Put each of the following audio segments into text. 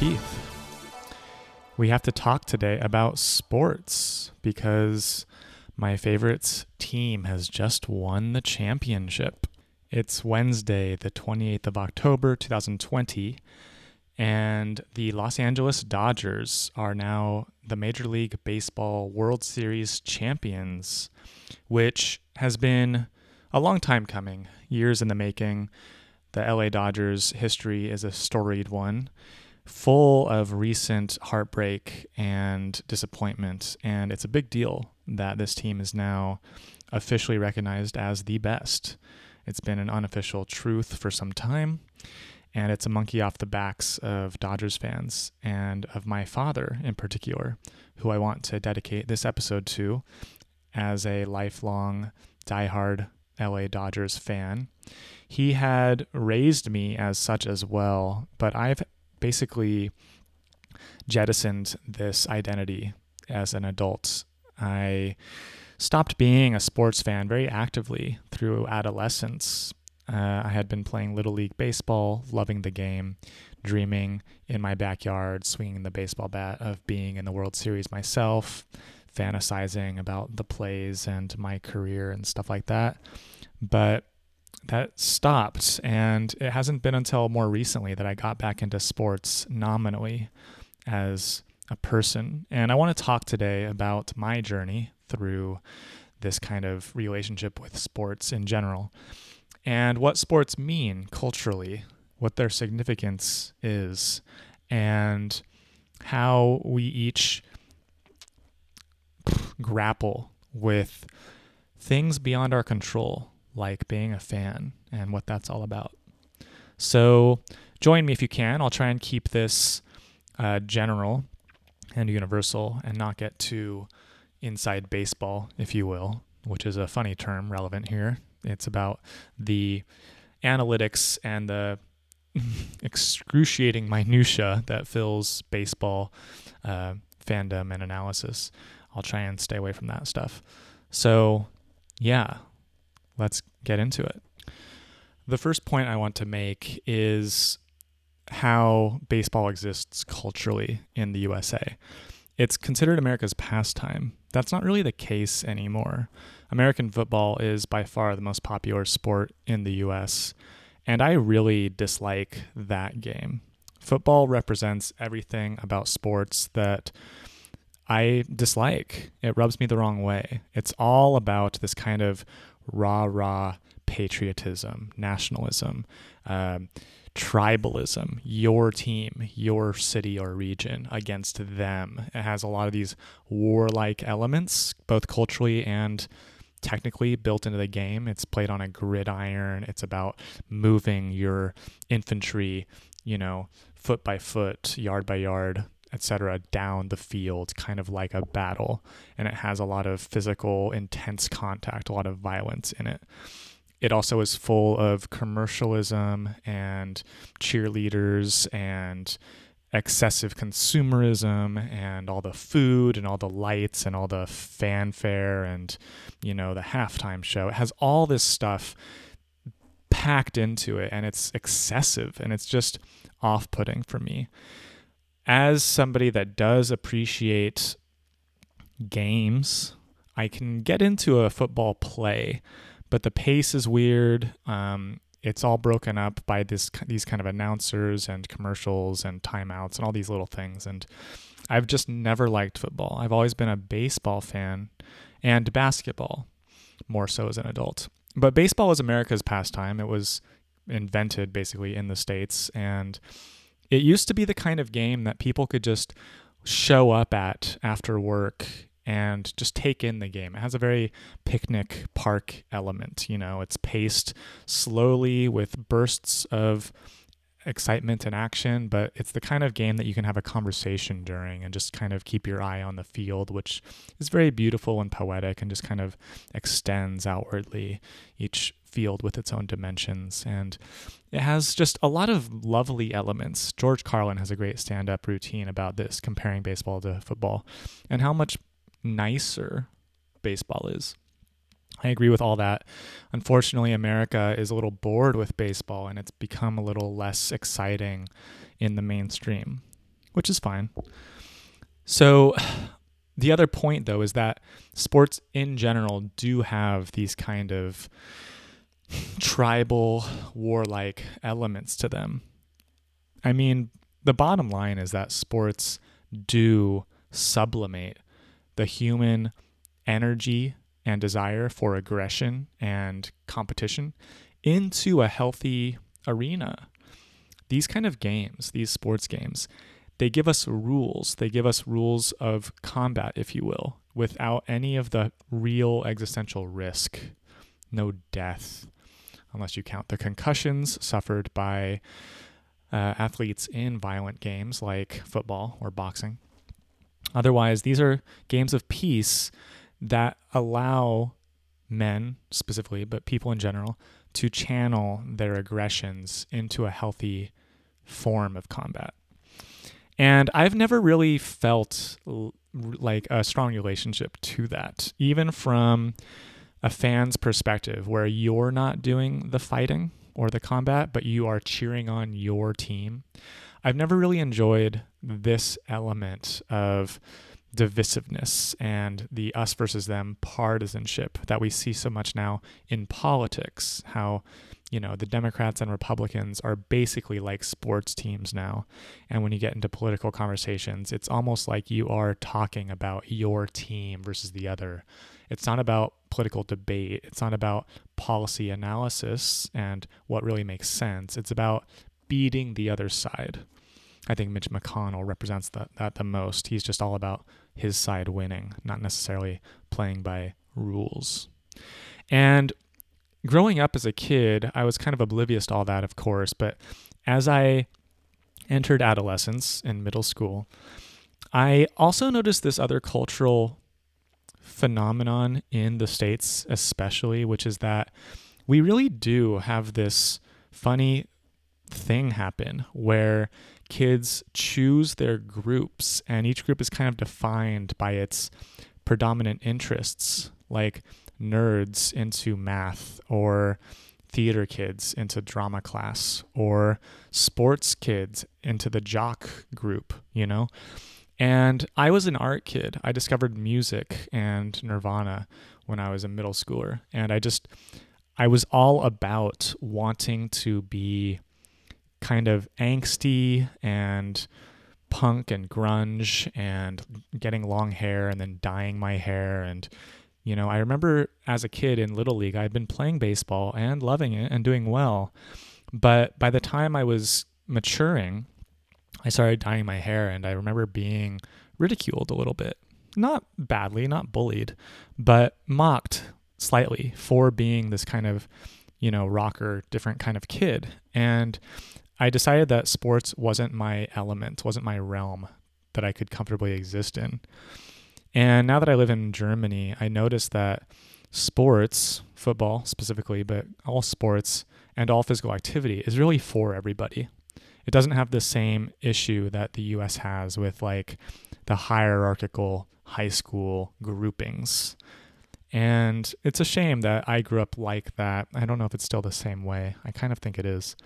Keith. We have to talk today about sports because my favorite team has just won the championship. It's Wednesday, the 28th of October, 2020, and the Los Angeles Dodgers are now the Major League Baseball World Series champions, which has been a long time coming, years in the making. The LA Dodgers history is a storied one, full of recent heartbreak and disappointment. And it's a big deal that this team is now officially recognized as the best. It's been an unofficial truth for some time, and it's a monkey off the backs of Dodgers fans and of my father in particular, who I want to dedicate this episode to as a lifelong diehard LA Dodgers fan. He had raised me as such as well, but I've basically jettisoned this identity as an adult. I stopped being a sports fan very actively through adolescence. Uh, I had been playing Little League Baseball, loving the game, dreaming in my backyard, swinging the baseball bat of being in the World Series myself, fantasizing about the plays and my career and stuff like that. But that stopped, and it hasn't been until more recently that I got back into sports nominally as a person. And I want to talk today about my journey through this kind of relationship with sports in general and what sports mean culturally, what their significance is, and how we each grapple with things beyond our control, like being a fan and what that's all about. So, join me if you can. I'll try and keep this uh, general and universal and not get too inside baseball, if you will, which is a funny term relevant here. It's about the analytics and the excruciating minutia that fills baseball uh, fandom and analysis. I'll try and stay away from that stuff. So, yeah, let's get into it. The first point I want to make is how baseball exists culturally in the USA. It's considered America's pastime. That's not really the case anymore. American football is by far the most popular sport in the US, and I really dislike that game. Football represents everything about sports that I dislike. It rubs me the wrong way. It's all about this kind of rah rah patriotism, nationalism, um, tribalism, your team, your city or region against them. It has a lot of these warlike elements, both culturally and technically built into the game. It's played on a gridiron. It's about moving your infantry, you know, foot by foot, yard by yard, etc., down the field, kind of like a battle. And it has a lot of physical, intense contact, a lot of violence in it. It also is full of commercialism and cheerleaders and excessive consumerism and all the food and all the lights and all the fanfare and you know the halftime show it has all this stuff packed into it and it's excessive and it's just off-putting for me as somebody that does appreciate games i can get into a football play but the pace is weird um, it's all broken up by this these kind of announcers and commercials and timeouts and all these little things and I've just never liked football. I've always been a baseball fan and basketball more so as an adult. But baseball was America's pastime. It was invented basically in the states and it used to be the kind of game that people could just show up at after work and just take in the game. It has a very picnic park element. You know, it's paced slowly with bursts of excitement and action, but it's the kind of game that you can have a conversation during and just kind of keep your eye on the field, which is very beautiful and poetic and just kind of extends outwardly each field with its own dimensions. And it has just a lot of lovely elements. George Carlin has a great stand up routine about this, comparing baseball to football, and how much nicer baseball is. I agree with all that. Unfortunately, America is a little bored with baseball and it's become a little less exciting in the mainstream. which is fine. So, the other point though is that sports in general do have these kind of tribal, warlike elements to them. I mean, the bottom line is that sports do sublimate the human energy and desire for aggression and competition into a healthy arena. These kind of games, these sports games, they give us rules. They give us rules of combat, if you will, without any of the real existential risk. No death, unless you count the concussions suffered by uh, athletes in violent games like football or boxing. Otherwise, these are games of peace that allow men specifically, but people in general, to channel their aggressions into a healthy form of combat. And I've never really felt l- like a strong relationship to that, even from a fan's perspective, where you're not doing the fighting or the combat, but you are cheering on your team. I've never really enjoyed this element of divisiveness and the us versus them partisanship that we see so much now in politics. How, you know, the Democrats and Republicans are basically like sports teams now. And when you get into political conversations, it's almost like you are talking about your team versus the other. It's not about political debate, it's not about policy analysis and what really makes sense. It's about beating the other side. I think Mitch McConnell represents that, that the most. He's just all about his side winning, not necessarily playing by rules. And growing up as a kid, I was kind of oblivious to all that, of course, but as I entered adolescence in middle school, I also noticed this other cultural phenomenon in the States, especially, which is that we really do have this funny thing happen where kids choose their groups, and each group is kind of defined by its predominant interests, like nerds into math, or theater kids into drama class, or sports kids into the jock group, you know? And I was an art kid. I discovered music and Nirvana when I was a middle schooler. And I just, I was all about wanting to be kind of angsty and punk and grunge and getting long hair and then dyeing my hair and you know i remember as a kid in little league i'd been playing baseball and loving it and doing well but by the time i was maturing i started dyeing my hair and i remember being ridiculed a little bit not badly not bullied but mocked slightly for being this kind of you know rocker different kind of kid and I decided that sports wasn't my element, wasn't my realm that I could comfortably exist in. And now that I live in Germany, I noticed that sports, football specifically, but all sports and all physical activity is really for everybody. It doesn't have the same issue that the US has with like the hierarchical high school groupings. And it's a shame that I grew up like that. I don't know if it's still the same way. I kind of think it is.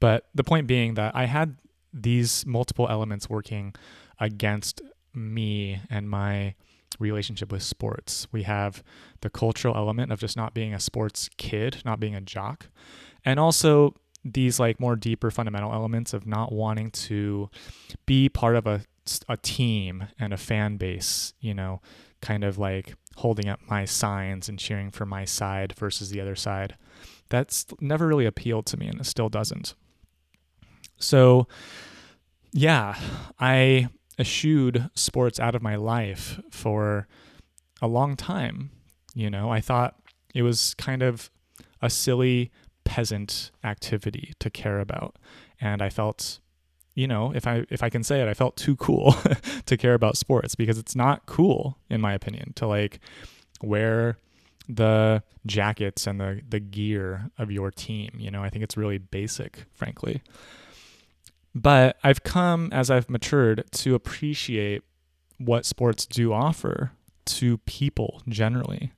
But the point being that I had these multiple elements working against me and my relationship with sports. We have the cultural element of just not being a sports kid, not being a jock, and also these like more deeper fundamental elements of not wanting to be part of a a team and a fan base, you know, kind of like holding up my signs and cheering for my side versus the other side. That's never really appealed to me and it still doesn't. So, yeah, I eschewed sports out of my life for a long time. You know, I thought it was kind of a silly peasant activity to care about. And I felt, you know, if I if I can say it, I felt too cool to care about sports because it's not cool in my opinion to like wear the jackets and the the gear of your team, you know. I think it's really basic, frankly. But I've come as I've matured to appreciate what sports do offer to people generally.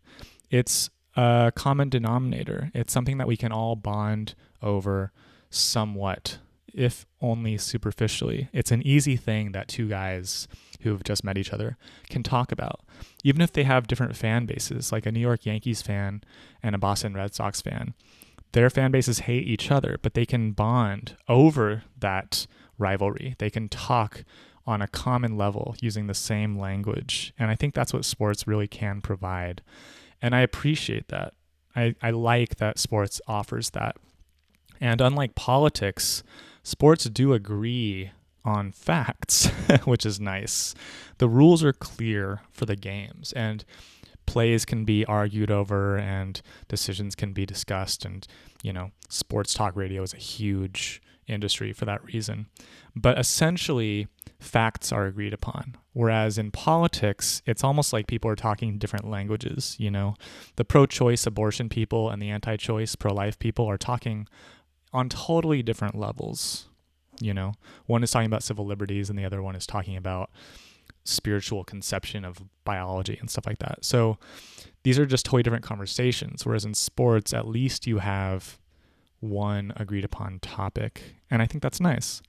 It's a common denominator. It's something that we can all bond over somewhat. if only superficially. It's an easy thing that two guys who've just met each other can talk about, even if they have different fan bases, like a New York Yankees fan and a Boston Red Sox fan. Their fan bases hate each other, but they can bond over that rivalry. They can talk on a common level using the same language. And I think that's what sports really can provide. And I appreciate that. I, I like that sports offers that. And unlike politics, sports do agree on facts, which is nice. The rules are clear for the games, and plays can be argued over, and decisions can be discussed. And, you know, sports talk radio is a huge industry for that reason. But essentially, facts are agreed upon. Whereas in politics, it's almost like people are talking different languages. You know, the pro choice abortion people and the anti choice pro life people are talking on totally different levels. You know, one is talking about civil liberties and the other one is talking about spiritual conception of biology and stuff like that. So these are just totally different conversations. Whereas in sports, at least you have one agreed upon topic. And I think that's nice.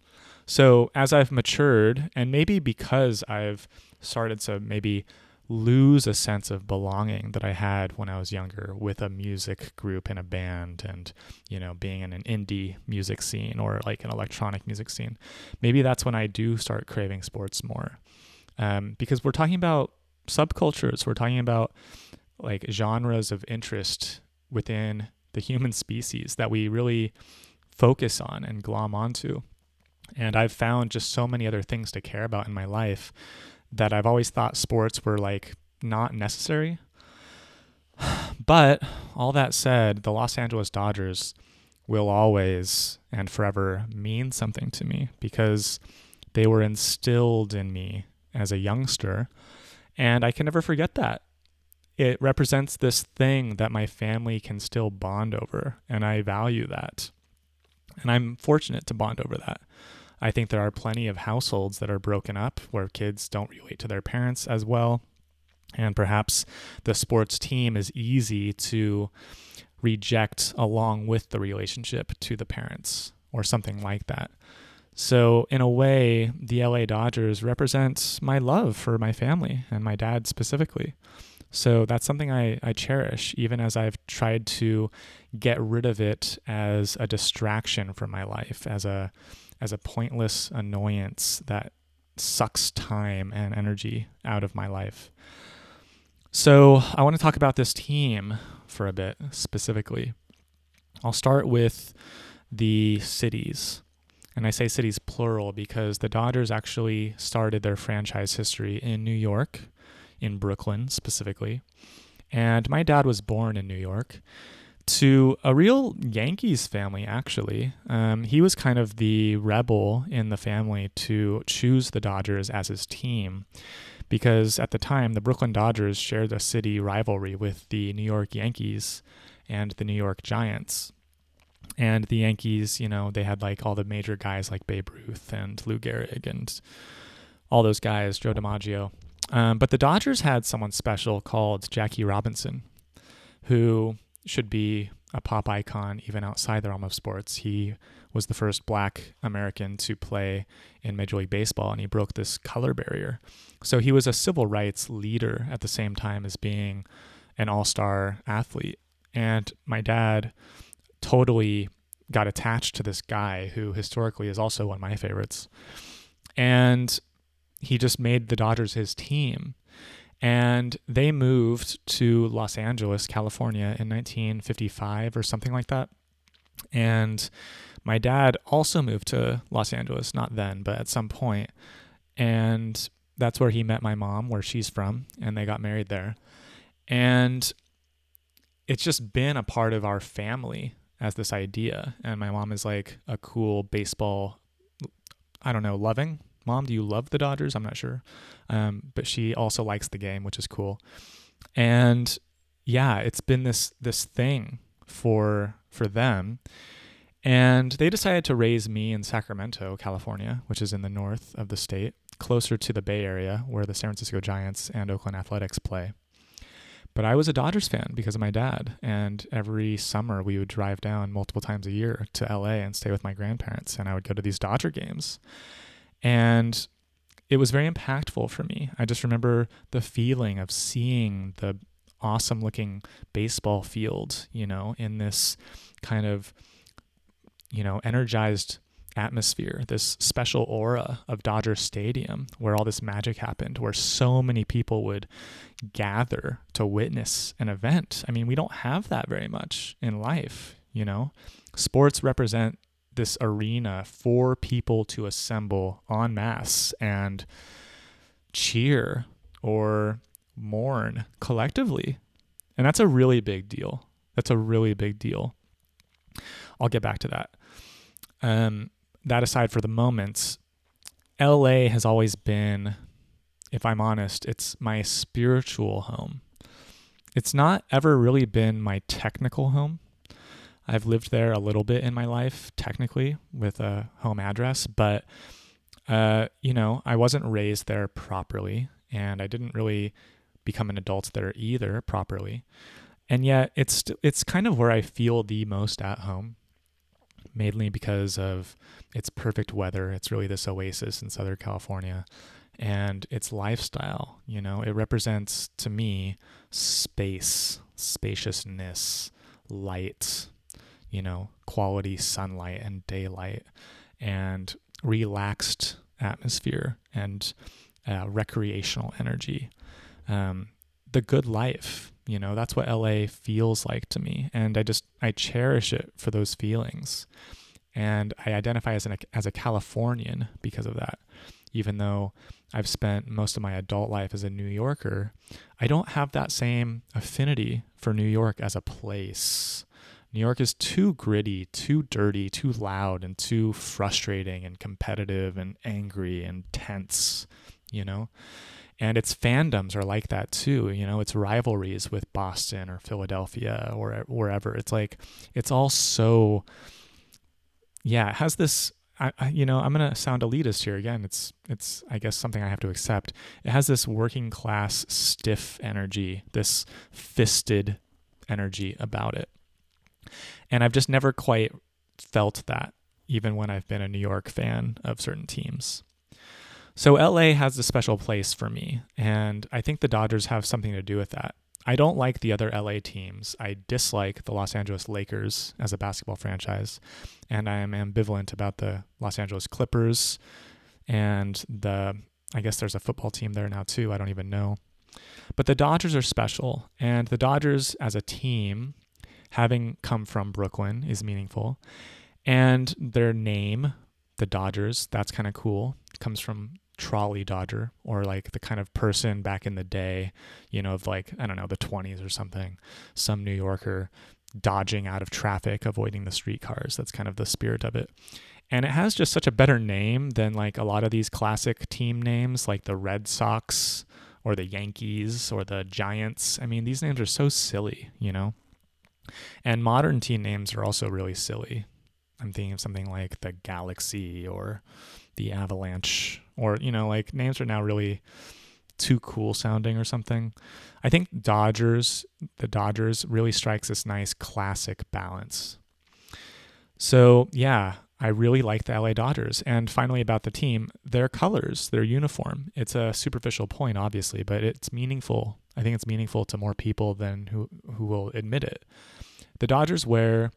So as I've matured, and maybe because I've started to maybe lose a sense of belonging that I had when I was younger with a music group and a band and, you know, being in an indie music scene or like an electronic music scene. Maybe that's when I do start craving sports more. Um, because we're talking about subcultures, we're talking about like genres of interest within the human species that we really focus on and glom onto. And I've found just so many other things to care about in my life that I've always thought sports were like not necessary. But all that said, the Los Angeles Dodgers will always and forever mean something to me because they were instilled in me as a youngster. And I can never forget that. It represents this thing that my family can still bond over, and I value that. And I'm fortunate to bond over that. I think there are plenty of households that are broken up where kids don't relate to their parents as well. And perhaps the sports team is easy to reject along with the relationship to the parents or something like that. So, in a way, the LA Dodgers represent my love for my family and my dad specifically. So, that's something I, I cherish, even as I've tried to get rid of it as a distraction from my life, as a as a pointless annoyance that sucks time and energy out of my life. So, I want to talk about this team for a bit specifically. I'll start with the cities. And I say cities plural because the Dodgers actually started their franchise history in New York, in Brooklyn specifically. And my dad was born in New York to a real Yankees family, actually. Um, he was kind of the rebel in the family to choose the Dodgers as his team because at the time, the Brooklyn Dodgers shared a city rivalry with the New York Yankees and the New York Giants. And the Yankees, you know, they had like all the major guys like Babe Ruth and Lou Gehrig and all those guys, Joe DiMaggio. Um, but the Dodgers had someone special called Jackie Robinson, who should be a pop icon even outside the realm of sports. He was the first black American to play in Major League Baseball and he broke this color barrier. So he was a civil rights leader at the same time as being an all star athlete. And my dad totally got attached to this guy who historically is also one of my favorites. And he just made the Dodgers his team. And they moved to Los Angeles, California in 1955 or something like that. And my dad also moved to Los Angeles, not then, but at some point. And that's where he met my mom, where she's from, and they got married there. And it's just been a part of our family as this idea. And my mom is like a cool baseball, I don't know, loving Mom, do you love the Dodgers? I'm not sure. Um, but she also likes the game, which is cool. And yeah, it's been this this thing for for them. And they decided to raise me in Sacramento, California, which is in the north of the state, closer to the Bay Area where the San Francisco Giants and Oakland Athletics play. But I was a Dodgers fan because of my dad. And every summer we would drive down multiple times a year to LA and stay with my grandparents. And I would go to these Dodger games. And it was very impactful for me. I just remember the feeling of seeing the awesome looking baseball field, you know, in this kind of, you know, energized atmosphere, this special aura of Dodger Stadium where all this magic happened, where so many people would gather to witness an event. I mean, we don't have that very much in life, you know? Sports represent this arena for people to assemble en masse and cheer or mourn collectively. And that's a really big deal. That's a really big deal. I'll get back to that. Um, that aside for the moments, LA has always been, if I'm honest, it's my spiritual home. It's not ever really been my technical home. I've lived there a little bit in my life, technically, with a home address, but, uh, you know, I wasn't raised there properly, and I didn't really become an adult there either properly. And yet, it's it's kind of where I feel the most at home mainly because of its perfect weather. It's really this oasis in Southern California and its lifestyle. You know, it represents to me space, spaciousness, light, you know, quality sunlight and daylight, and relaxed atmosphere and uh, recreational energy. Um, the good life, you know, that's what LA feels like to me. And I just, I cherish it for those feelings. And I identify as, an, as a Californian because of that. Even though I've spent most of my adult life as a New Yorker, I don't have that same affinity for New York as a place. New York is too gritty, too dirty, too loud, and too frustrating and competitive and angry and tense, you know? And its fandoms are like that too. You know, its rivalries with Boston or Philadelphia or wherever. It's like, it's all so, yeah, it has this. I, I, you know, I'm gonna sound elitist here again. It's, it's, I guess something I have to accept. It has this working class stiff energy, this fisted energy about it, and I've just never quite felt that, even when I've been a New York fan of certain teams. So LA has a special place for me, and I think the Dodgers have something to do with that. I don't like the other LA teams. I dislike the Los Angeles Lakers as a basketball franchise, and I am ambivalent about the Los Angeles Clippers and the I guess there's a football team there now too. I don't even know. But the Dodgers are special, and the Dodgers as a team having come from Brooklyn is meaningful. And their name, the Dodgers, that's kind of cool. It comes from trolley dodger or like the kind of person back in the day, you know, of like, I don't know, the 20s or something, some New Yorker dodging out of traffic, avoiding the streetcars. That's kind of the spirit of it. And it has just such a better name than like a lot of these classic team names like the Red Sox or the Yankees or the Giants. I mean, these names are so silly, you know? And modern team names are also really silly. I'm thinking of something like the Galaxy or the Avalanche, or you know, like names are now really too cool sounding or something. I think Dodgers, the Dodgers really strikes this nice classic balance. So, yeah, I really like the LA Dodgers. And finally, about the team, their colors, their uniform. It's a superficial point, obviously, but it's meaningful. I think it's meaningful to more people than who, who will admit it. The Dodgers wear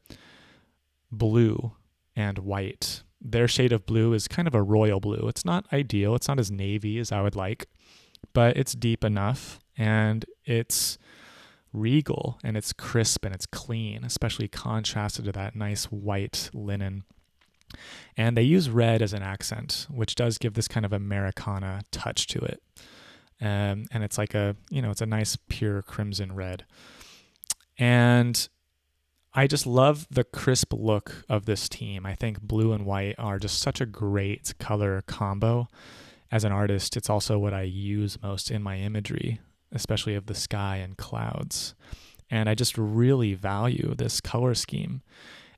blue and white their shade of blue is kind of a royal blue. It's not ideal, it's not as navy as I would like, but it's deep enough and it's regal and it's crisp and it's clean, especially contrasted to that nice white linen. And they use red as an accent, which does give this kind of Americana touch to it. Um, and it's like a, you know, it's a nice pure crimson red. And I just love the crisp look of this team. I think blue and white are just such a great color combo. As an artist, it's also what I use most in my imagery, especially of the sky and clouds. And I just really value this color scheme.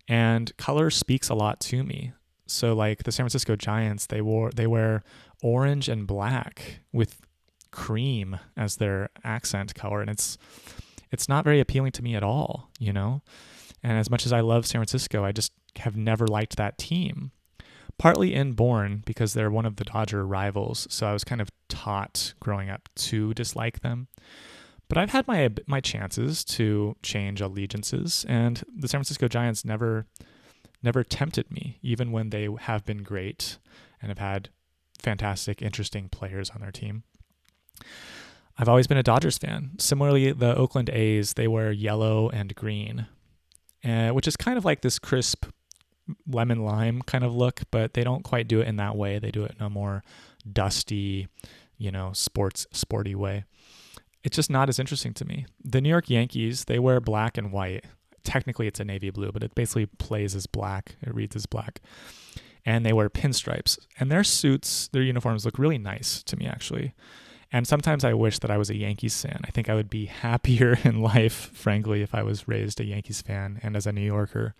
And color speaks a lot to me. So like the San Francisco Giants, they wore they wear orange and black with cream as their accent color and it's it's not very appealing to me at all, you know? And as much as I love San Francisco, I just have never liked that team. Partly inborn because they're one of the Dodger rivals, so I was kind of taught growing up to dislike them. But I've had my my chances to change allegiances, and the San Francisco Giants never never tempted me, even when they have been great and have had fantastic, interesting players on their team. I've always been a Dodgers fan. Similarly, the Oakland A's, they wear yellow and green, uh, which is kind of like this crisp lemon lime kind of look, but they don't quite do it in that way. They do it in a more dusty, you know, sports sporty way. It's just not as interesting to me. The New York Yankees, they wear black and white. Technically it's a navy blue, but it basically plays as black. It reads as black. And they wear pinstripes. And their suits, their uniforms look really nice to me actually. And sometimes I wish that I was a Yankees fan. I think I would be happier in life, frankly, if I was raised a Yankees fan and as a New Yorker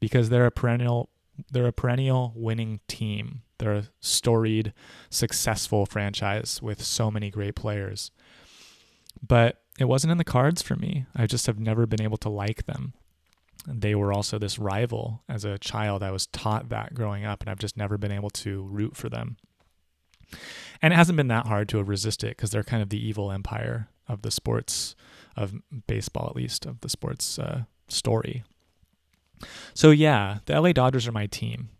because they're a perennial they're a perennial winning team. They're a storied, successful franchise with so many great players. But it wasn't in the cards for me. I just have never been able to like them. They were also this rival as a child. I was taught that growing up, and I've just never been able to root for them. And it hasn't been that hard to resist it because they're kind of the evil empire of the sports, of baseball at least, of the sports uh, story. So yeah, the LA Dodgers are my team.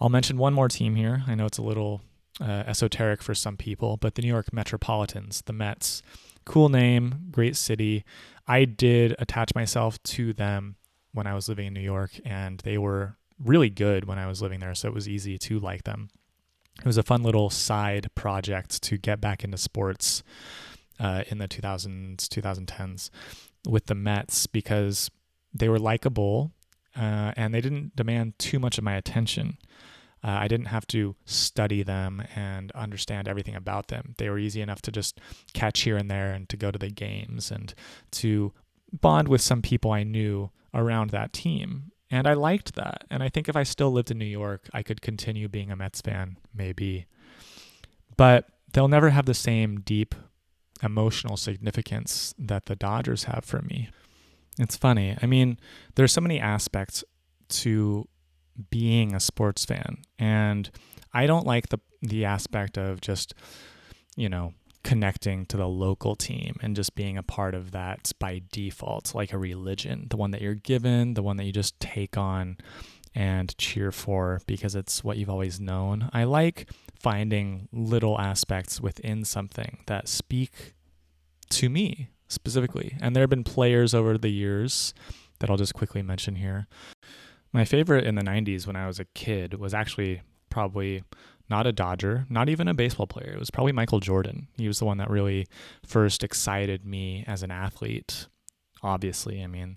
I'll mention one more team here. I know it's a little uh, esoteric for some people, but the New York Metropolitans, the Mets. Cool name, great city. I did attach myself to them when I was living in New York, and they were really good when I was living there, so it was easy to like them. It was a fun little side project to get back into sports uh, in the 2000s, 2010s with the Mets because they were likable uh, and they didn't demand too much of my attention. Uh, I didn't have to study them and understand everything about them. They were easy enough to just catch here and there and to go to the games and to bond with some people I knew around that team. And I liked that. And I think if I still lived in New York, I could continue being a Mets fan, maybe. But they'll never have the same deep emotional significance that the Dodgers have for me. It's funny. I mean, there's so many aspects to being a sports fan, and I don't like the the aspect of just, you know, connecting to the local team and just being a part of that by default, like a religion, the one that you're given, the one that you just take on and cheer for because it's what you've always known. I like finding little aspects within something that speak to me specifically. And there have been players over the years that I'll just quickly mention here. My favorite in the 90s when I was a kid was actually probably not a Dodger, not even a baseball player. It was probably Michael Jordan. He was the one that really first excited me as an athlete. Obviously, I mean,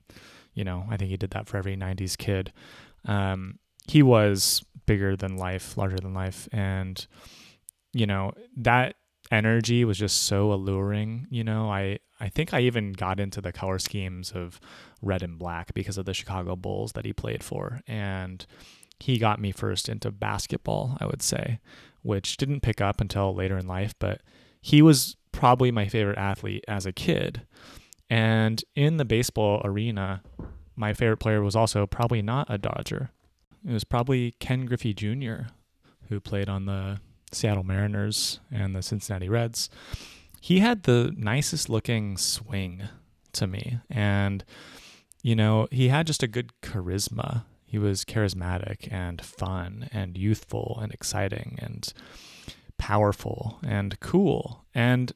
you know, I think he did that for every 90s kid. Um, he was bigger than life, larger than life. And, you know, that energy was just so alluring. You know, I, I think I even got into the color schemes of red and black because of the Chicago Bulls that he played for. And he got me first into basketball, I would say, which didn't pick up until later in life, but he was probably my favorite athlete as a kid. And in the baseball arena, my favorite player was also probably not a Dodger. It was probably Ken Griffey Jr., who played on the Seattle Mariners and the Cincinnati Reds. He had the nicest looking swing to me. And, you know, he had just a good charisma. He was charismatic and fun and youthful and exciting and powerful and cool. And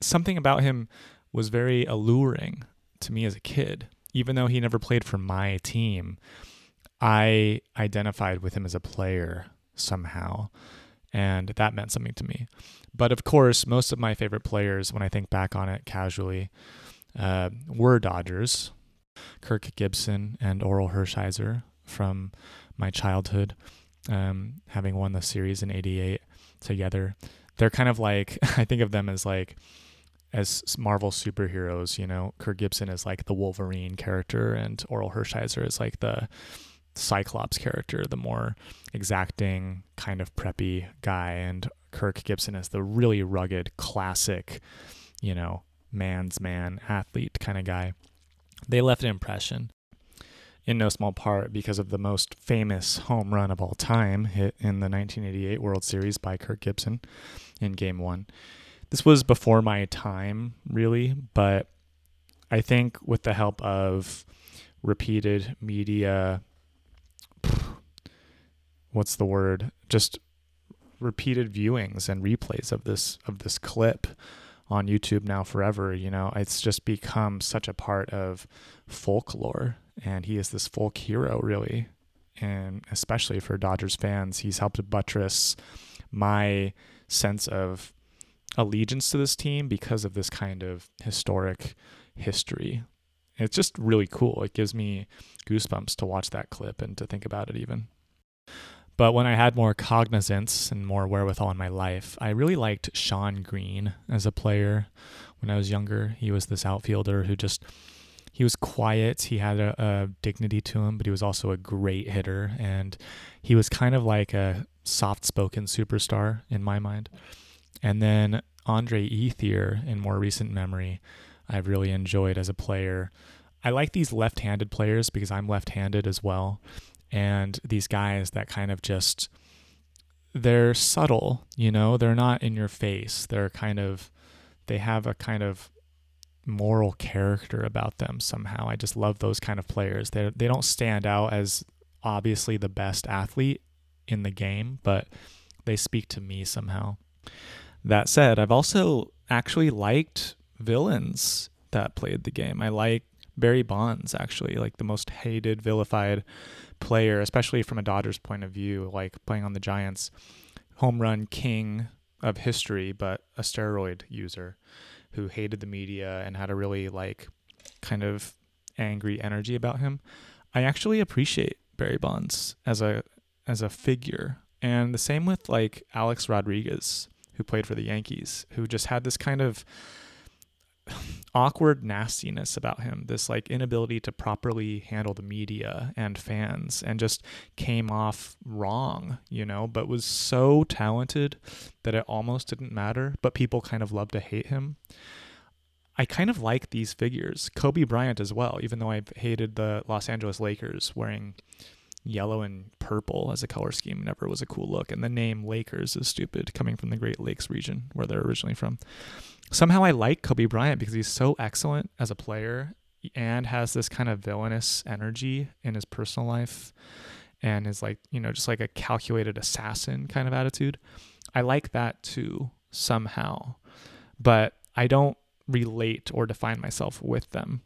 something about him was very alluring to me as a kid. Even though he never played for my team, I identified with him as a player somehow. And that meant something to me. But of course, most of my favorite players, when I think back on it casually, uh, were Dodgers. Kirk Gibson and Orel Hershiser from my childhood, um, having won the series in 88 together. They're kind of like, I think of them as like, as Marvel superheroes, you know, Kirk Gibson is like the Wolverine character and Orel Hershiser is like the Cyclops character, the more exacting, kind of preppy guy, and Kirk Gibson is the really rugged, classic, you know, man's man athlete kind of guy. They left an impression in no small part because of the most famous home run of all time hit in the 1988 World Series by Kirk Gibson in game 1. This was before my time really, but I think with the help of repeated media what's the word? Just repeated viewings and replays of this of this clip on YouTube now forever, you know, it's just become such a part of folklore and he is this folk hero really. And especially for Dodgers fans, he's helped buttress my sense of allegiance to this team because of this kind of historic history. It's just really cool. It gives me goosebumps to watch that clip and to think about it even. But when I had more cognizance and more wherewithal in my life, I really liked Shawn Green as a player when I was younger. He was this outfielder who just he was quiet. He had a, a, dignity to him, but he was also a great hitter, and he was kind of like a soft-spoken superstar in my mind. And then Andre Ethier, in more recent memory, I've really enjoyed as a player. I like these left-handed players because I'm left-handed as well, and these guys that kind of just they're subtle, you know, they're not in your face. They're kind of they have a kind of moral character about them somehow. I just love those kind of players. They they don't stand out as obviously the best athlete in the game, but they speak to me somehow. That said, I've also actually liked villains that played the game. I like Barry Bonds actually, like the most hated, vilified player, especially from a Dodgers point of view, like playing on the Giants, home run king of history, but a steroid user who hated the media and had a really like kind of angry energy about him. I actually appreciate Barry Bonds as a as a figure. And the same with like Alex Rodriguez, who played for the Yankees, who just had this kind of awkward nastiness about him, this like inability to properly handle the media and fans, and just came off wrong, you know, but was so talented that it almost didn't matter, but people kind of loved to hate him. I kind of like these figures. Kobe Bryant as well, even though I've hated the Los Angeles Lakers wearing yellow and purple as a color scheme never was a cool look. And the name Lakers is stupid coming from the Great Lakes region where they're originally from somehow I like Kobe Bryant because he's so excellent as a player and has this kind of villainous energy in his personal life and is like, you know, just like a calculated assassin kind of attitude. I like that too, somehow. But I don't relate or define myself with them.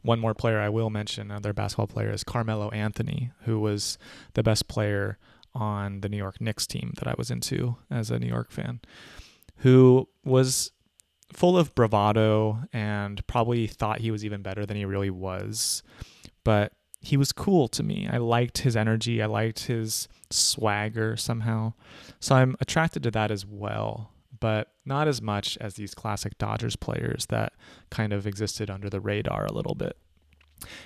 One more player I will mention, another basketball player, is Carmelo Anthony, who was the best player on the New York Knicks team that I was into as a New York fan, who was full of bravado and probably thought he was even better than he really was. But he was cool to me. I liked his energy, I liked his swagger somehow. So I'm attracted to that as well, but not as much as these classic Dodgers players that kind of existed under the radar a little bit.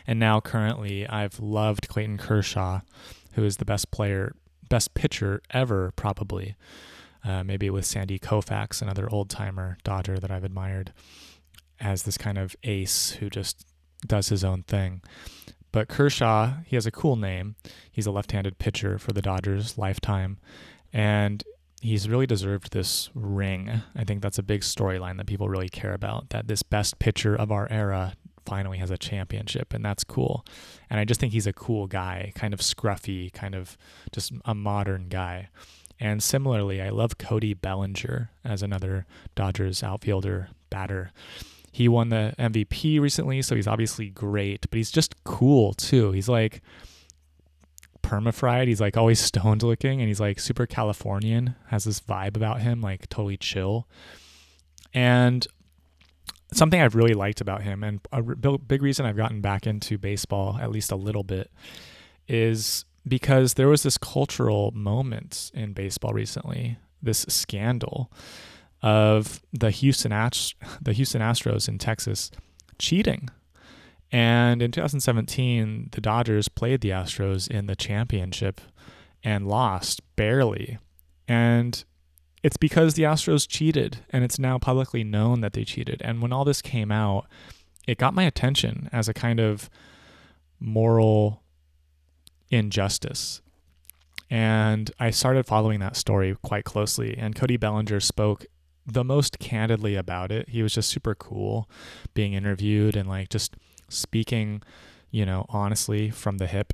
And now currently I've loved Clayton Kershaw, who is the best player, best pitcher ever probably uh, maybe with Sandy Koufax, another old timer Dodger that I've admired, as this kind of ace who just does his own thing. But Kershaw, he has a cool name. He's a left handed pitcher for the Dodgers lifetime. And he's really deserved this ring. I think that's a big storyline that people really care about that this best pitcher of our era finally has a championship and that's cool. And I just think he's a cool guy, kind of scruffy, kind of just a modern guy. And similarly, I love Cody Bellinger as another Dodgers outfielder batter. He won the MVP recently, so he's obviously great, but he's just cool too. He's like permafried. He's like always stoned looking and he's like super Californian, has this vibe about him, like totally chill. And something I've really liked about him, and a big reason I've gotten back into baseball, at least a little bit, is because there was this cultural moment in baseball recently, this scandal of the Houston Ast- the Houston Astros in Texas cheating. And in 2017, the Dodgers played the Astros in the championship and lost barely. And it's because the Astros cheated and it's now publicly known that they cheated. And when all this came out, it got my attention as a kind of moral injustice. And I started following that story quite closely. And Cody Bellinger spoke the most candidly about it. He was just super cool being interviewed and like just speaking, you know, honestly from the hip.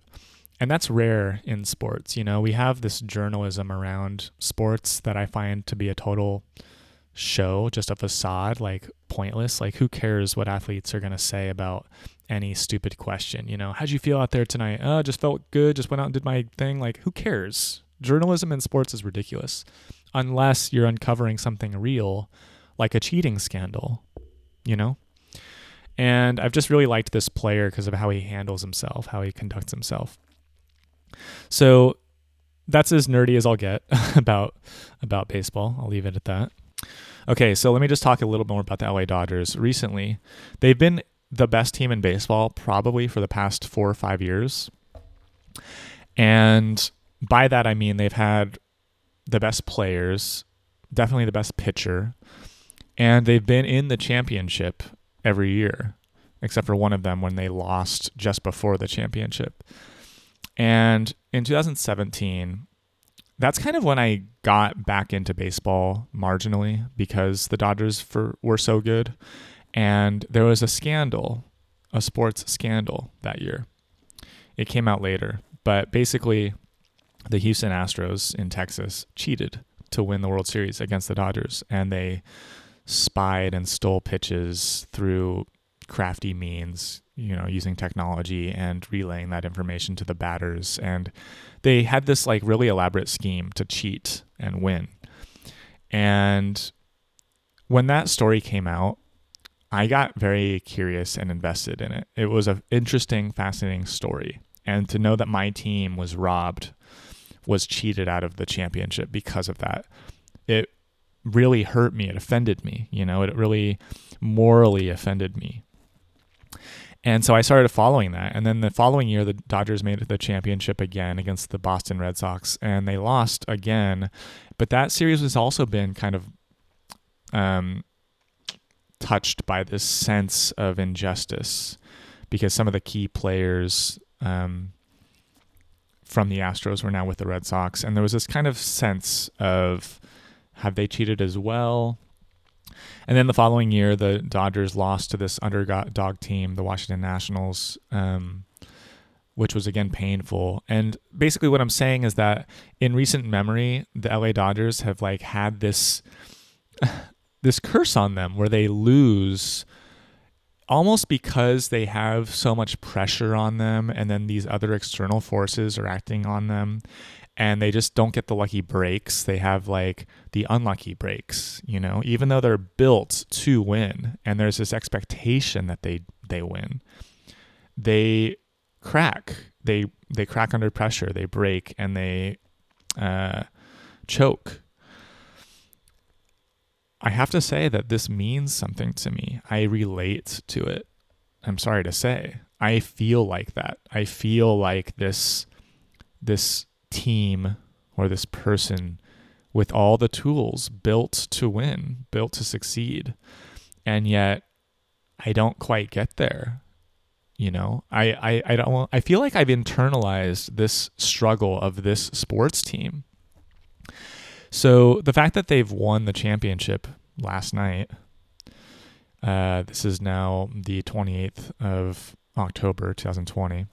And that's rare in sports. You know, we have this journalism around sports that I find to be a total show, just a facade, like pointless. Like, who cares what athletes are going to say about any stupid question? You know, how'd you feel out there tonight? Oh, just felt good, just went out and did my thing. Like, who cares? Journalism in sports is ridiculous unless you're uncovering something real, like a cheating scandal, you know? And I've just really liked this player because of how he handles himself, how he conducts himself. So that's as nerdy as I'll get about about baseball. I'll leave it at that. Okay, so let me just talk a little more about the LA Dodgers. Recently, they've been the best team in baseball probably for the past four or five years. And by that, I mean they've had the best players, definitely the best pitcher, and they've been in the championship every year, except for one of them when they lost just before the championship. And in 2017, that's kind of when I got back into baseball marginally because the Dodgers for, were so good. And there was a scandal, a sports scandal that year. It came out later, but basically, the Houston Astros in Texas cheated to win the World Series against the Dodgers, and they spied and stole pitches through crafty means, you know, using technology and relaying that information to the batters. And they had this like really elaborate scheme to cheat and win. And when that story came out, I got very curious and invested in it. It was an interesting, fascinating story. And to know that my team was robbed, was cheated out of the championship because of that, it really hurt me. It offended me. You know, it really morally offended me. And so I started following that. And then the following year, the Dodgers made the championship again against the Boston Red Sox, and they lost again. But that series has also been kind of um, touched by this sense of injustice because some of the key players um, from the Astros were now with the Red Sox. And there was this kind of sense of have they cheated as well? And then the following year, the Dodgers lost to this underdog team, the Washington Nationals, um, which was again painful. And basically, what I'm saying is that in recent memory, the LA Dodgers have like had this this curse on them where they lose almost because they have so much pressure on them and then these other external forces are acting on them and they just don't get the lucky breaks. They have like the unlucky breaks, you know, even though they're built to win and there's this expectation that they they win. They crack. They they crack under pressure. They break and they uh, choke. I have to say that this means something to me. I relate to it. I'm sorry to say. I feel like that. I feel like this this team or this person with all the tools built to win, built to succeed. And yet I don't quite get there. You know, I, I, I don't I feel like I've internalized this struggle of this sports team. So the fact that they've won the championship last night, uh, this is now the 28th of October 2020.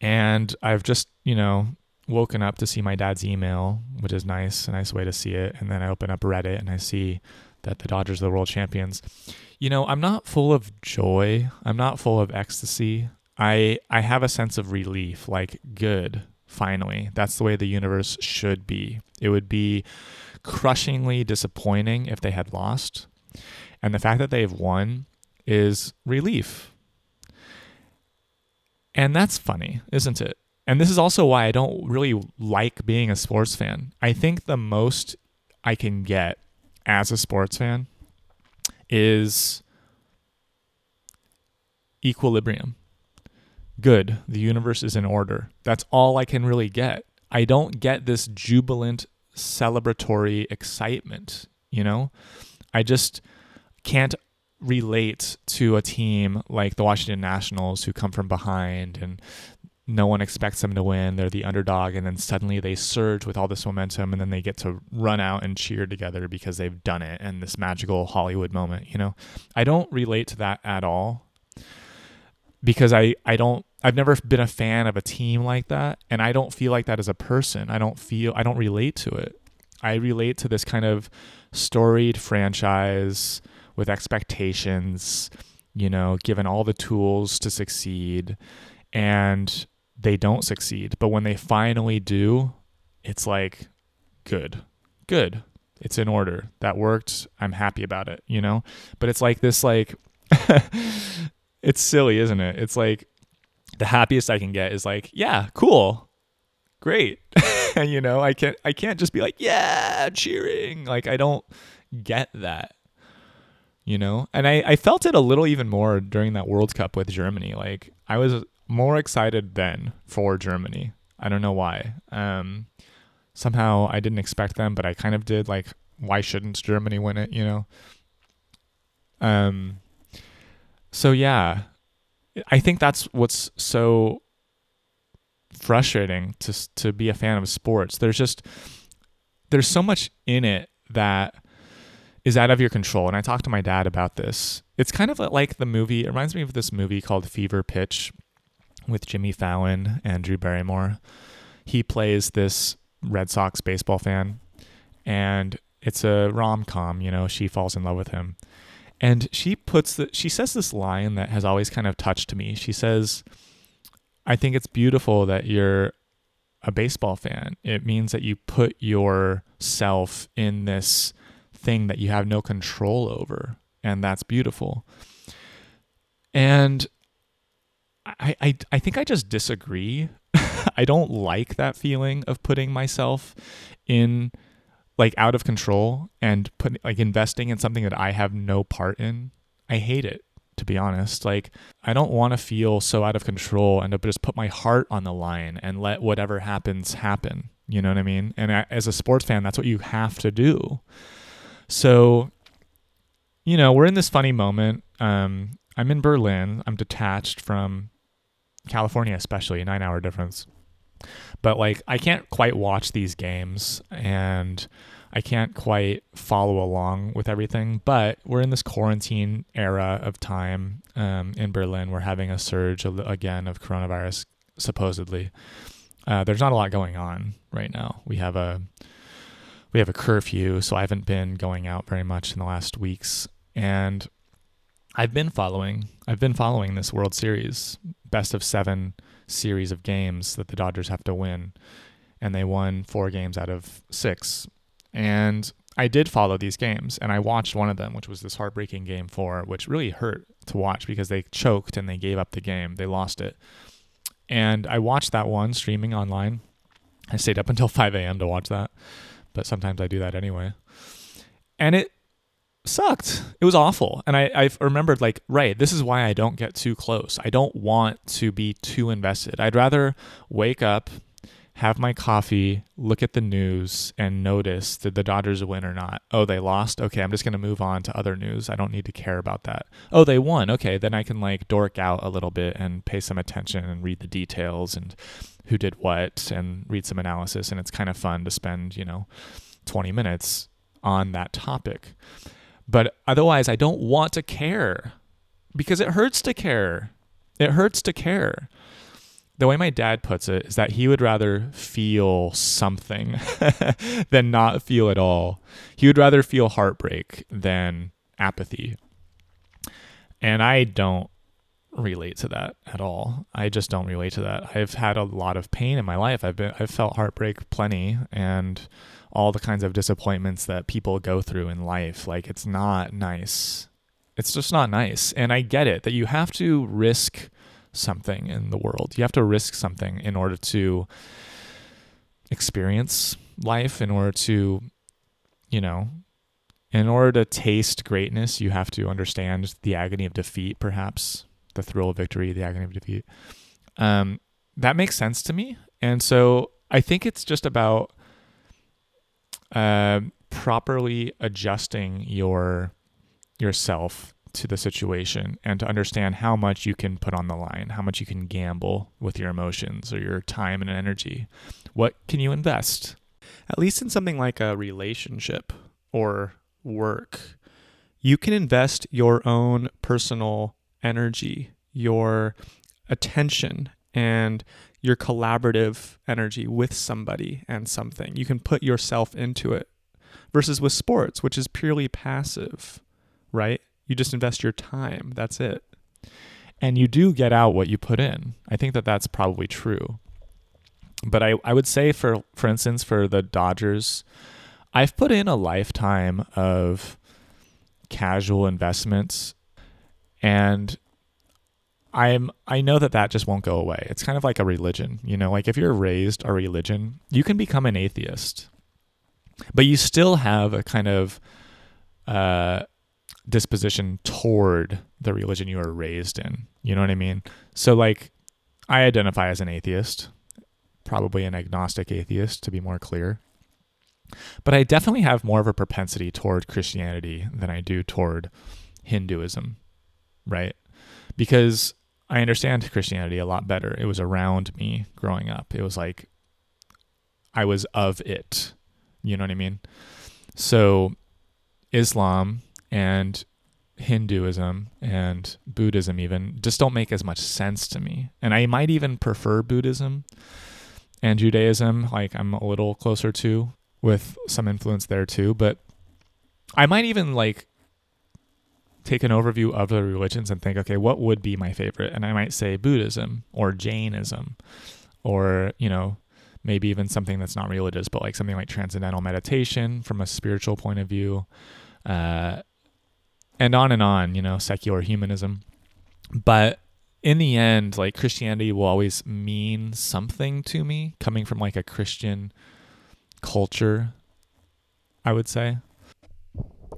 And I've just, you know, woken up to see my dad's email, which is nice, a nice way to see it. And then I open up Reddit and I see that the Dodgers are the world champions. You know, I'm not full of joy. I'm not full of ecstasy. I I have a sense of relief, like good, finally. That's the way the universe should be. It would be crushingly disappointing if they had lost. And the fact that they've won is relief. And that's funny, isn't it? And this is also why I don't really like being a sports fan. I think the most I can get as a sports fan is equilibrium. Good. The universe is in order. That's all I can really get. I don't get this jubilant celebratory excitement, you know? I just can't relate to a team like the Washington Nationals who come from behind and no one expects them to win. They're the underdog, and then suddenly they surge with all this momentum, and then they get to run out and cheer together because they've done it and this magical Hollywood moment. You know, I don't relate to that at all because I I don't I've never been a fan of a team like that, and I don't feel like that as a person. I don't feel I don't relate to it. I relate to this kind of storied franchise with expectations, you know, given all the tools to succeed and they don't succeed. But when they finally do, it's like good. Good. It's in order. That worked. I'm happy about it, you know? But it's like this like it's silly, isn't it? It's like the happiest I can get is like, yeah, cool. Great. and you know, I can't I can't just be like, yeah, cheering. Like I don't get that you know? And I, I felt it a little even more during that world cup with germany. Like i was more excited then for germany. I don't know why. Um somehow i didn't expect them but i kind of did. Like why shouldn't germany win it you know? Um so yeah i think that's what's so frustrating to to be a fan of sports there's just there's so much in it that is out of your control. And I talked to my dad about this. It's kind of like the movie, it reminds me of this movie called Fever Pitch with Jimmy Fallon and Drew Barrymore. He plays this Red Sox baseball fan, and it's a rom com, you know, she falls in love with him. And she puts the, she says this line that has always kind of touched me. She says, I think it's beautiful that you're a baseball fan. It means that you put yourself in this thing that you have no control over. And that's beautiful. And I, I, I think I just disagree. I don't like that feeling of putting myself in like out of control and put like investing in something that I have no part in. I hate it to be honest. Like I don't want to feel so out of control and to just put my heart on the line and let whatever happens happen. You know what I mean? And I, as a sports fan, that's what you have to do. So, you know, we're in this funny moment. Um, I'm in Berlin. I'm detached from California, especially a nine hour difference. But like, I can't quite watch these games and I can't quite follow along with everything. But we're in this quarantine era of time um, in Berlin. We're having a surge of, again of coronavirus, supposedly. Uh, there's not a lot going on right now. We have a we have a curfew, so I haven't been going out very much in the last weeks. And I've been following I've been following this World Series, best of 7 series of games that the Dodgers have to win, and they won 4 games out of 6. And I did follow these games and I watched one of them, which was this heartbreaking game 4, which really hurt to watch because they choked and they gave up the game. They lost it. And I watched that one streaming online. I stayed up until 5 a.m. to watch that but sometimes I do that anyway. And it sucked. It was awful. And I, I remembered, like, right, this is why I don't get too close. I don't want to be too invested. I'd rather wake up, have my coffee, look at the news, and notice did the Dodgers win or not? Oh, they lost? Okay, I'm just going to move on to other news. I don't need to care about that. Oh, they won. Okay, then I can, like, dork out a little bit and pay some attention and read the details and who did what and read some analysis. And it's kind of fun to spend, you know, 20 minutes on that topic. But otherwise, I don't want to care because it hurts to care. It hurts to care. The way my dad puts it is that he would rather feel something than not feel at all. He would rather feel heartbreak than apathy. And I don't relate to that at all. I just don't relate to that. I've had a lot of pain in my life. I've been I've felt heartbreak plenty and all the kinds of disappointments that people go through in life. Like it's not nice. It's just not nice. And I get it that you have to risk something in the world. You have to risk something in order to experience life, in order to, you know, in order to taste greatness, you have to understand the agony of defeat, perhaps the thrill of victory, the agony of defeat. Um, that makes sense to me. And so I think it's just about uh, properly adjusting your yourself to the situation and to understand how much you can put on the line, how much you can gamble with your emotions or your time and energy. What can you invest? At least in something like a relationship or work, you can invest your own personal energy, your attention, and your collaborative energy with somebody and something. You can put yourself into it versus with sports, which is purely passive, right? You just invest your time. That's it. And you do get out what you put in. I think that that's probably true. But I, I would say, for, for instance, for the Dodgers, I've put in a lifetime of casual investments and I'm I know that that just won't go away. It's kind of like a religion, you know, like if you're raised a religion, you can become an atheist. But you still have a kind of uh disposition toward the religion you were raised in. You know what I mean? So like I identify as an atheist, probably an agnostic atheist to be more clear. But I definitely have more of a propensity toward Christianity than I do toward Hinduism, right? Because I understand Christianity a lot better. It was around me growing up. It was like I was of it. You know what I mean? So Islam and Hinduism and Buddhism even just don't make as much sense to me. And I might even prefer Buddhism and Judaism, like I'm a little closer to with some influence there too, but I might even like take an overview of the religions and think, okay, what would be my favorite? And I might say Buddhism or Jainism or, you know, maybe even something that's not religious, but like something like transcendental meditation from a spiritual point of view. Uh, and on and on, you know, secular humanism. But in the end, like Christianity will always mean something to me coming from like a Christian culture, I would say.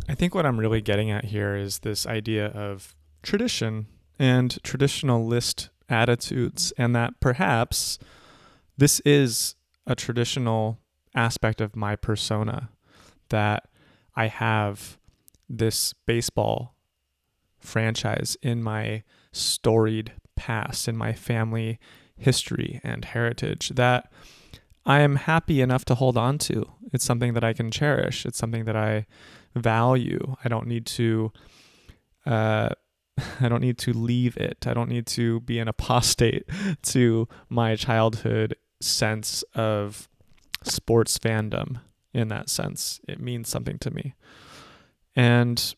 I think what I'm really getting at here is this idea of tradition and traditionalist attitudes, and that perhaps this is a traditional aspect of my persona that I have this baseball franchise in my storied past, in my family history and heritage that I am happy enough to hold on to. It's something that I can cherish. It's something that I value. I don't need to uh, I don't need to leave it. I don't need to be an apostate to my childhood sense of sports fandom in that sense. It means something to me. And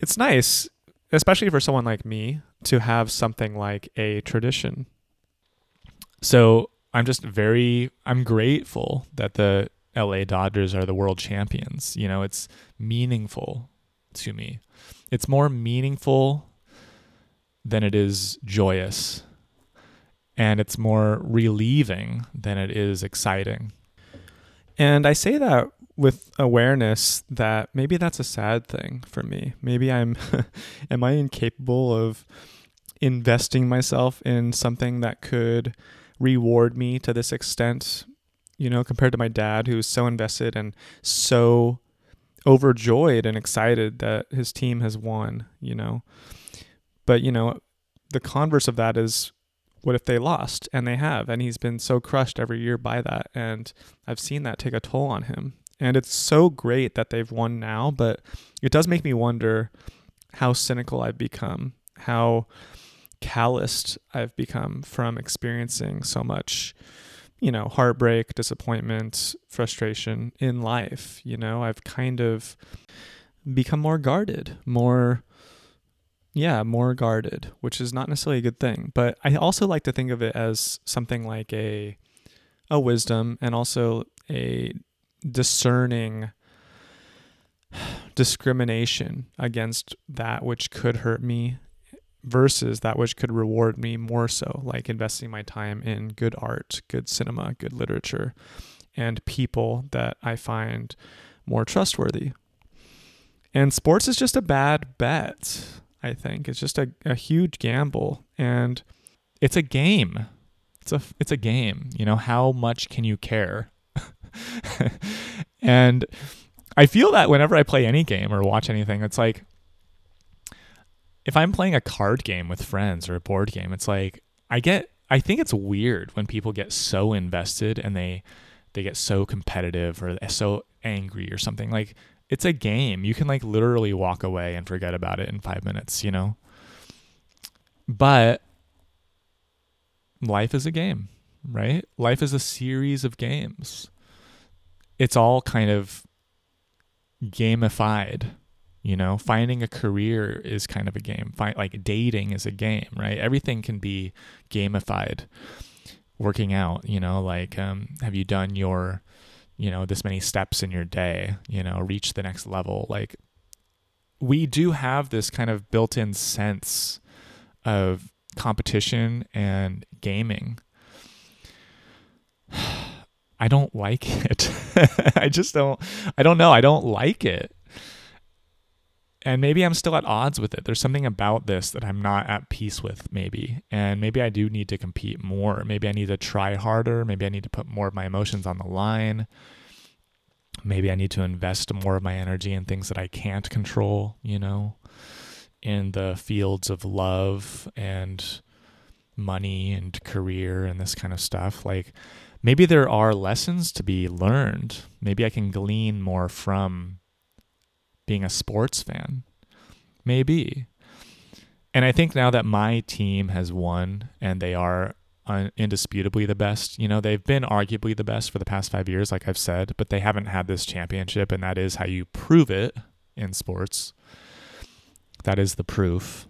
it's nice, especially for someone like me, to have something like a tradition. So I'm just very I'm grateful that the LA Dodgers are the world champions. You know, it's meaningful to me. It's more meaningful than it is joyous. And it's more relieving than it is exciting. And I say that with awareness that maybe that's a sad thing for me. Maybe I'm am I incapable of investing myself in something that could reward me to this extent, you know, compared to my dad who's so invested and so overjoyed and excited that his team has won, you know. But, you know, the converse of that is what if they lost? And they have. And he's been so crushed every year by that. And I've seen that take a toll on him. And it's so great that they've won now, but it does make me wonder how cynical I've become, how calloused I've become from experiencing so much, you know, heartbreak, disappointment, frustration in life. You know, I've kind of become more guarded, more, yeah, more guarded, which is not necessarily a good thing. But I also like to think of it as something like a, a wisdom and also a discerning discrimination against that which could hurt me versus that which could reward me more so, like investing my time in good art, good cinema, good literature, and people that I find more trustworthy. And sports is just a bad bet, I think. It's just a, a huge gamble. And it's a game. It's a it's a game. You know, how much can you care? and I feel that whenever I play any game or watch anything, it's like if I'm playing a card game with friends or a board game, it's like I get I think it's weird when people get so invested and they they get so competitive or so angry or something. Like it's a game. You can like literally walk away and forget about it in 5 minutes, you know? But life is a game, right? Life is a series of games. It's all kind of gamified you know finding a career is kind of a game. Find, like dating is a game right? Everything can be gamified working out you know like um, have you done your you know this many steps in your day you know reach the next level? Like we do have this kind of built-in sense of competition and gaming. I don't like it. I just don't I don't know. I don't like it and maybe I'm still at odds with it. There's something about this that I'm not at peace with, maybe. And maybe I do need to compete more. Maybe I need to try harder. Maybe I need to put more of my emotions on the line. Maybe I need to invest more of my energy in things that I can't control, you know, in the fields of love and money and career and this kind of stuff. Like maybe there are lessons to be learned. Maybe I can glean more from being a sports fan. Maybe. And I think now that my team has won and they are indisputably the best, you know, they've been arguably the best for the past five years, like I've said, but they haven't had this championship. And that is how you prove it in sports. That is the proof.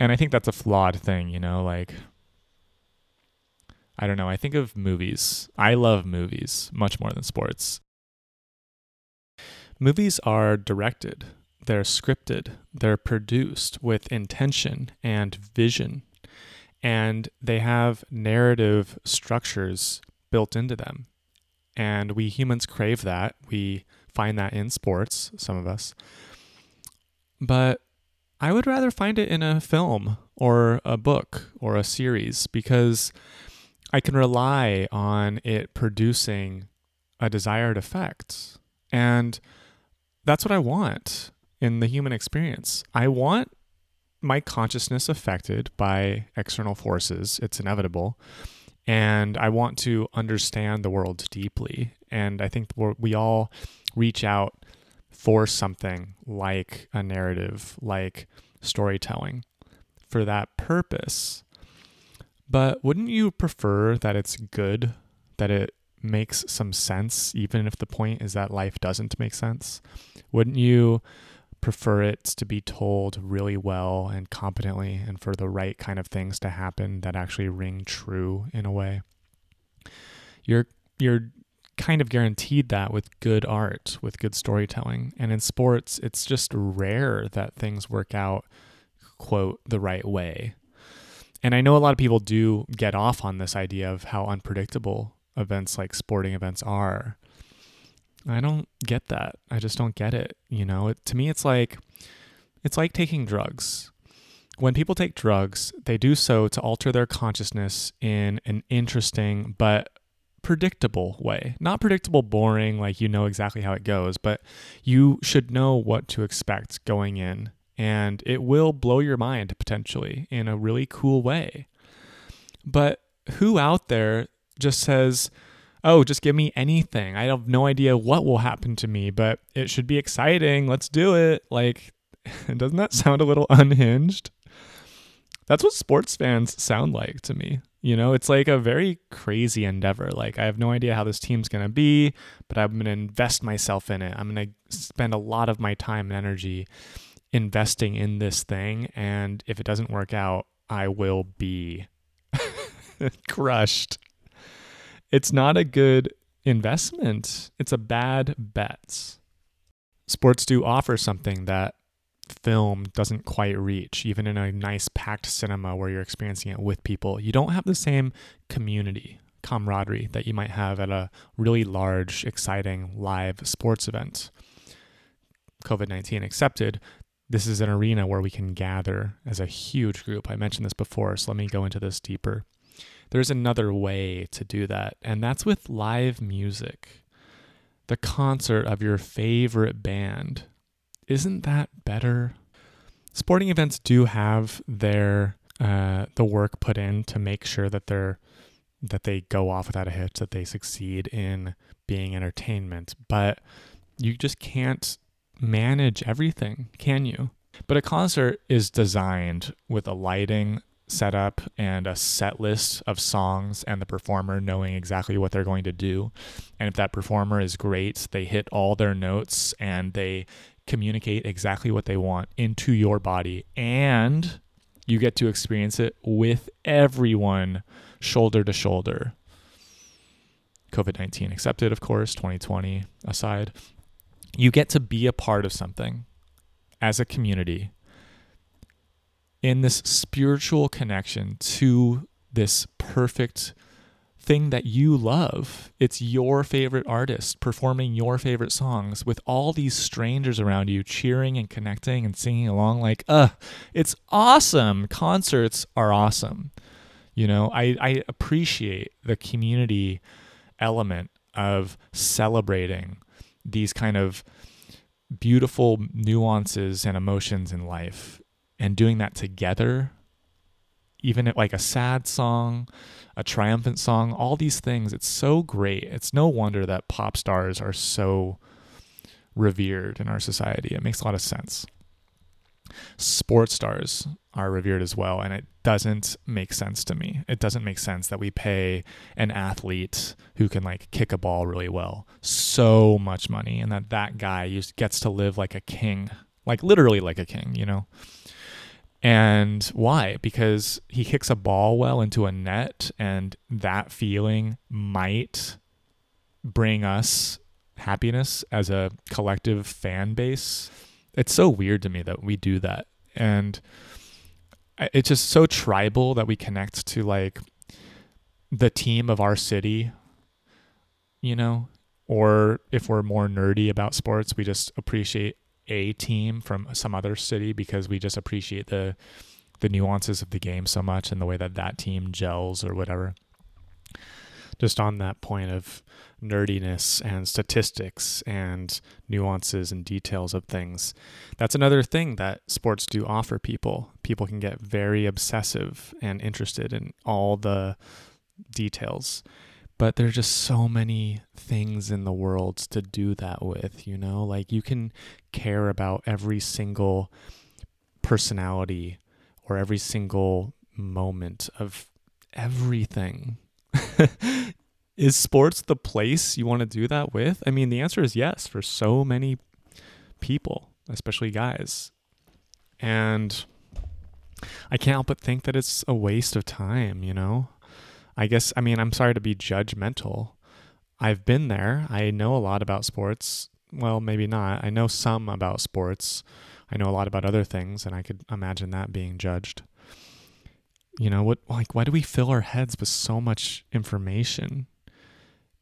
And I think that's a flawed thing, you know, like. I don't know. I think of movies. I love movies much more than sports. Movies are directed, they're scripted, they're produced with intention and vision, and they have narrative structures built into them. And we humans crave that. We find that in sports, some of us. But I would rather find it in a film or a book or a series because I can rely on it producing a desired effect. And that's what I want in the human experience. I want my consciousness affected by external forces. It's inevitable. And I want to understand the world deeply. And I think we all reach out for something like a narrative, like storytelling, for that purpose. But wouldn't you prefer that it's good, that it makes some sense, even if the point is that life doesn't make sense? Wouldn't you prefer it to be told really well and competently and for the right kind of things to happen that actually ring true in a way? You're you're kind of guaranteed that with good art, with good storytelling. And in sports, it's just rare that things work out quote the right way. And I know a lot of people do get off on this idea of how unpredictable events like sporting events are. I don't get that. I just don't get it. You know, it, to me, it's like it's like taking drugs. When people take drugs, they do so to alter their consciousness in an interesting but predictable way. Not predictable, boring, like you know exactly how it goes, but you should know what to expect going in. And it will blow your mind potentially in a really cool way. But who out there just says, oh, just give me anything. I have no idea what will happen to me, but it should be exciting. Let's do it. Like, doesn't that sound a little unhinged? That's what sports fans sound like to me. You know, it's like a very crazy endeavor. Like, I have no idea how this team's going to be, but I'm going to invest myself in it. I'm going to spend a lot of my time and energy investing in this thing. And if it doesn't work out, I will be crushed it's not a good investment. It's a bad bet. Sports do offer something that film doesn't quite reach, even in a nice packed cinema where you're experiencing it with people. You don't have the same community, camaraderie that you might have at a really large, exciting live sports event. COVID 19 accepted, this is an arena where we can gather as a huge group. I mentioned this before, so let me go into this deeper there's another way to do that, and that's with live music. the concert of your favorite band. Isn't that better? Sporting events do have their uh, the work put in to make sure that they're that they go off without a hitch, that they succeed in being entertainment. But you just can't manage everything, can you? But a concert is designed with a lighting setup and a set list of songs and the performer knowing exactly what they're going to do. And if that performer is great, they hit all their notes and they communicate exactly what they want into your body and you get to experience it with everyone shoulder to shoulder. COVID 19 accepted, of course, 2020 aside. You get to be a part of something as a community in this spiritual connection to this perfect thing that you love. It's your favorite artist performing your favorite songs with all these strangers around you cheering and connecting and singing along like, "Uh, it's awesome. Concerts are awesome." You know, I I appreciate the community element of celebrating these kind of beautiful nuances and emotions in life and doing that together even like a sad song a triumphant song, all these things. It's so great. It's no wonder that pop stars are so revered in our society. It makes a lot of sense. Sports stars are revered as well, and it doesn't make sense to me. It doesn't make sense that we pay an athlete who can like kick a ball really well so much money, and that that guy gets to live like a king, like literally like a king, you know. And why? Because he kicks a ball well into a net, and that feeling might bring us happiness as a collective fan base. It's so weird to me that we do that. And it's just so tribal that we connect to like the team of our city, you know? Or if we're more nerdy about sports, we just appreciate a team from some other city because we just appreciate the the nuances of the game so much and the way that that team gels or whatever. Just on that point of nerdiness and statistics and nuances and details of things. That's another thing that sports do offer people. People can get very obsessive and interested in all the details but there's just so many things in the world to do that with, you know? Like you can care about every single personality or every single moment of everything. is sports the place you want to do that with? I mean, the answer is yes for so many people, especially guys. And I can't help but think that it's a waste of time, you know? I guess, I mean, I'm sorry to be judgmental. I've been there. I know a lot about sports. Well, maybe not. I know some about sports. I know a lot about other things, and I could imagine that being judged. You know, what, like, why do we fill our heads with so much information?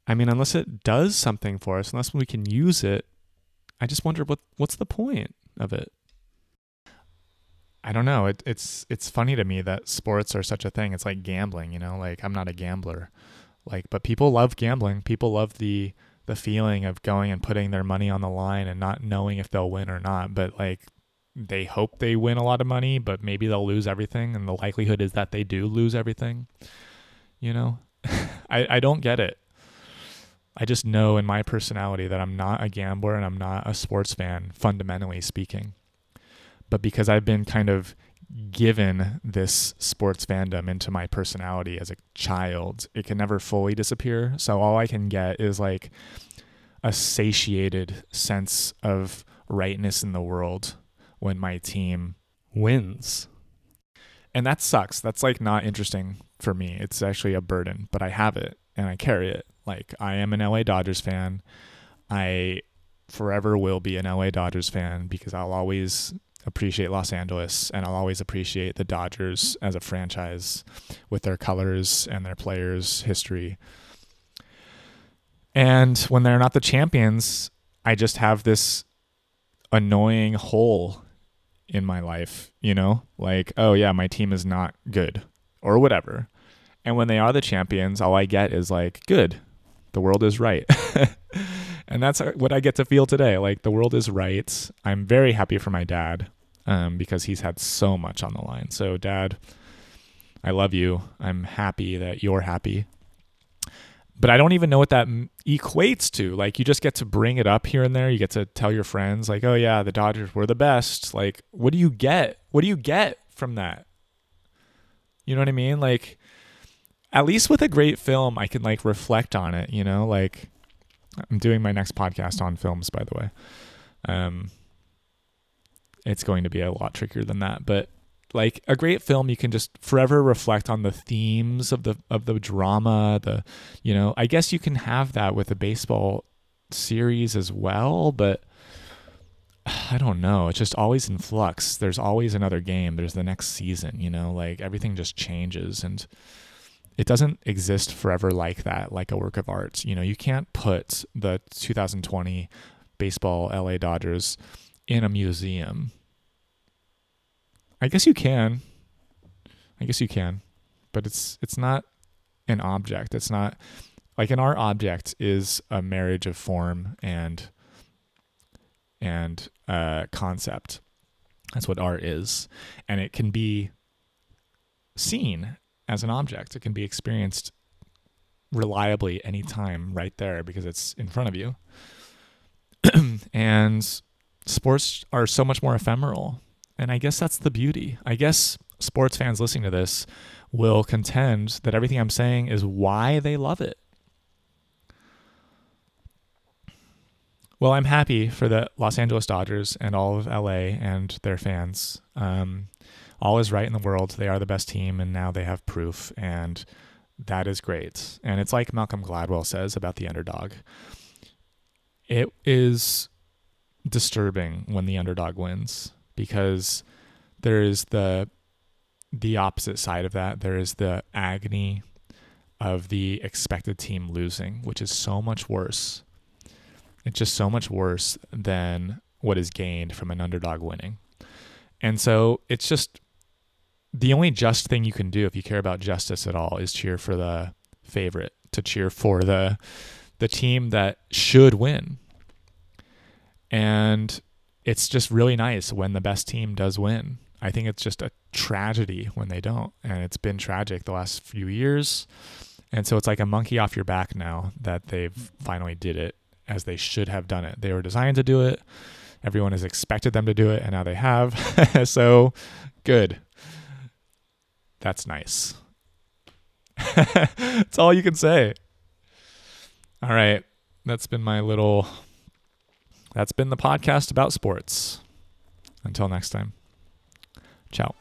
I mean, unless it does something for us, unless we can use it, I just wonder what what's the point of it? I don't know. It, it's it's funny to me that sports are such a thing. It's like gambling, you know. Like I'm not a gambler, like but people love gambling. People love the the feeling of going and putting their money on the line and not knowing if they'll win or not. But like they hope they win a lot of money, but maybe they'll lose everything, and the likelihood is that they do lose everything. You know, I I don't get it. I just know in my personality that I'm not a gambler and I'm not a sports fan, fundamentally speaking but because I've been kind of given this sports fandom into my personality as a child, it can never fully disappear. So all I can get is like a satiated sense of rightness in the world when my team wins. And that sucks. That's like not interesting for me. It's actually a burden, but I have it and I carry it. Like I am an LA Dodgers fan. I forever will be an LA Dodgers fan because I'll always appreciate Los Angeles and I'll always appreciate the Dodgers as a franchise with their colors and their players' history. And when they're not the champions, I just have this annoying hole in my life, you know? Like, oh yeah, my team is not good or whatever. And when they are the champions, all I get is like, good. The world is right. and that's uh, what I get to feel today. Like the world is right. I'm very happy for my dad um, because he's had so much on the line. So, dad, I love you. I'm happy that you're happy. But I don't even know what that equates to. Like, you just get to bring it up here and there. You get to tell your friends, like, oh, yeah, the Dodgers were the best. Like, what do you get? What do you get from that? You know what I mean? Like, at least with a great film, I can like reflect on it, you know, like I'm doing my next podcast on films, by the way. Um, it's going to be a lot trickier than that, but like a great film, you can just forever reflect on the themes of the of the drama. The, you know, I guess you can have that with a baseball series as well, but I don't know. It's just always in flux. There's always another game. There's the next season. You know, like everything just changes and it doesn't exist forever like that, like a work of art. You know, you can't put the 2020 baseball LA Dodgers in a museum. I guess you can. I guess you can. But it's it's not an object. It's not like an art object is a marriage of form and and uh, concept. That's what art is. And it can be seen as an object. It can be experienced reliably anytime right there because it's in front of you. and sports are so much more ephemeral. And I guess that's the beauty. I guess sports fans listening to this will contend that everything I'm saying is why they love it. Well, I'm happy for the Los Angeles Dodgers and all of LA and their fans. Um, all is right in the world. They are the best team, and now they have proof, and that is great. And it's like Malcolm Gladwell says about the underdog. It is disturbing when the underdog wins because there is the the opposite side of that. There is the agony of the expected team losing, which is so much worse. It's just so much worse than what is gained from an underdog winning. And so it's just the only just thing you can do if you care about justice at all is cheer for the favorite, to cheer for the the team that should win. And it's just really nice when the best team does win. I think it's just a tragedy when they don't. And it's been tragic the last few years. And so it's like a monkey off your back now that they've finally did it as they should have done it. They were designed to do it. Everyone has expected them to do it, and now they have. so good. That's nice. That's all you can say. All right. That's been my little. That's been the podcast about sports. Until next time. Ciao.